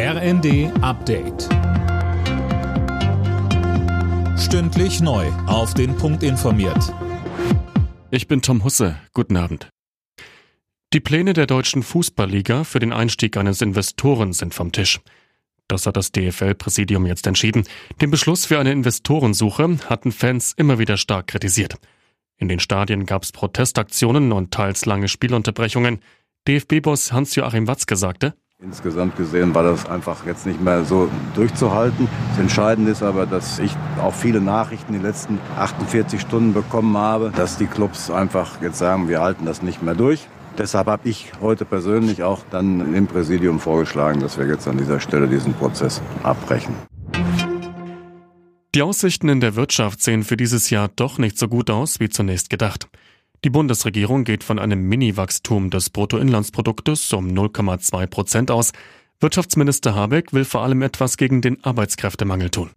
RND Update. Stündlich neu. Auf den Punkt informiert. Ich bin Tom Husse. Guten Abend. Die Pläne der deutschen Fußballliga für den Einstieg eines Investoren sind vom Tisch. Das hat das DFL-Präsidium jetzt entschieden. Den Beschluss für eine Investorensuche hatten Fans immer wieder stark kritisiert. In den Stadien gab es Protestaktionen und teils lange Spielunterbrechungen. DFB-Boss Hans-Joachim Watzke sagte, Insgesamt gesehen war das einfach jetzt nicht mehr so durchzuhalten. Das Entscheidende ist aber, dass ich auch viele Nachrichten die letzten 48 Stunden bekommen habe, dass die Clubs einfach jetzt sagen, wir halten das nicht mehr durch. Deshalb habe ich heute persönlich auch dann im Präsidium vorgeschlagen, dass wir jetzt an dieser Stelle diesen Prozess abbrechen. Die Aussichten in der Wirtschaft sehen für dieses Jahr doch nicht so gut aus wie zunächst gedacht. Die Bundesregierung geht von einem Mini-Wachstum des Bruttoinlandsproduktes um 0,2 Prozent aus. Wirtschaftsminister Habeck will vor allem etwas gegen den Arbeitskräftemangel tun.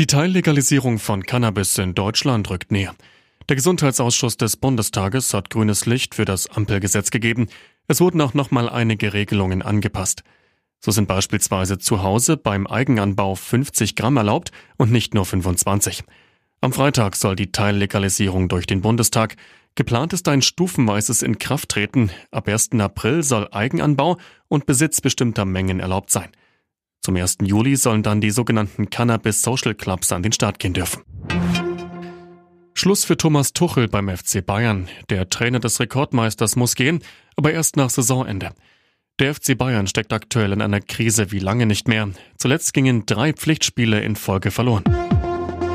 Die Teillegalisierung von Cannabis in Deutschland rückt näher. Der Gesundheitsausschuss des Bundestages hat grünes Licht für das Ampelgesetz gegeben. Es wurden auch nochmal einige Regelungen angepasst. So sind beispielsweise zu Hause beim Eigenanbau 50 Gramm erlaubt und nicht nur 25. Am Freitag soll die Teillegalisierung durch den Bundestag. Geplant ist ein stufenweises Inkrafttreten. Ab 1. April soll Eigenanbau und Besitz bestimmter Mengen erlaubt sein. Zum 1. Juli sollen dann die sogenannten Cannabis Social Clubs an den Start gehen dürfen. Schluss für Thomas Tuchel beim FC Bayern. Der Trainer des Rekordmeisters muss gehen, aber erst nach Saisonende. Der FC Bayern steckt aktuell in einer Krise wie lange nicht mehr. Zuletzt gingen drei Pflichtspiele in Folge verloren.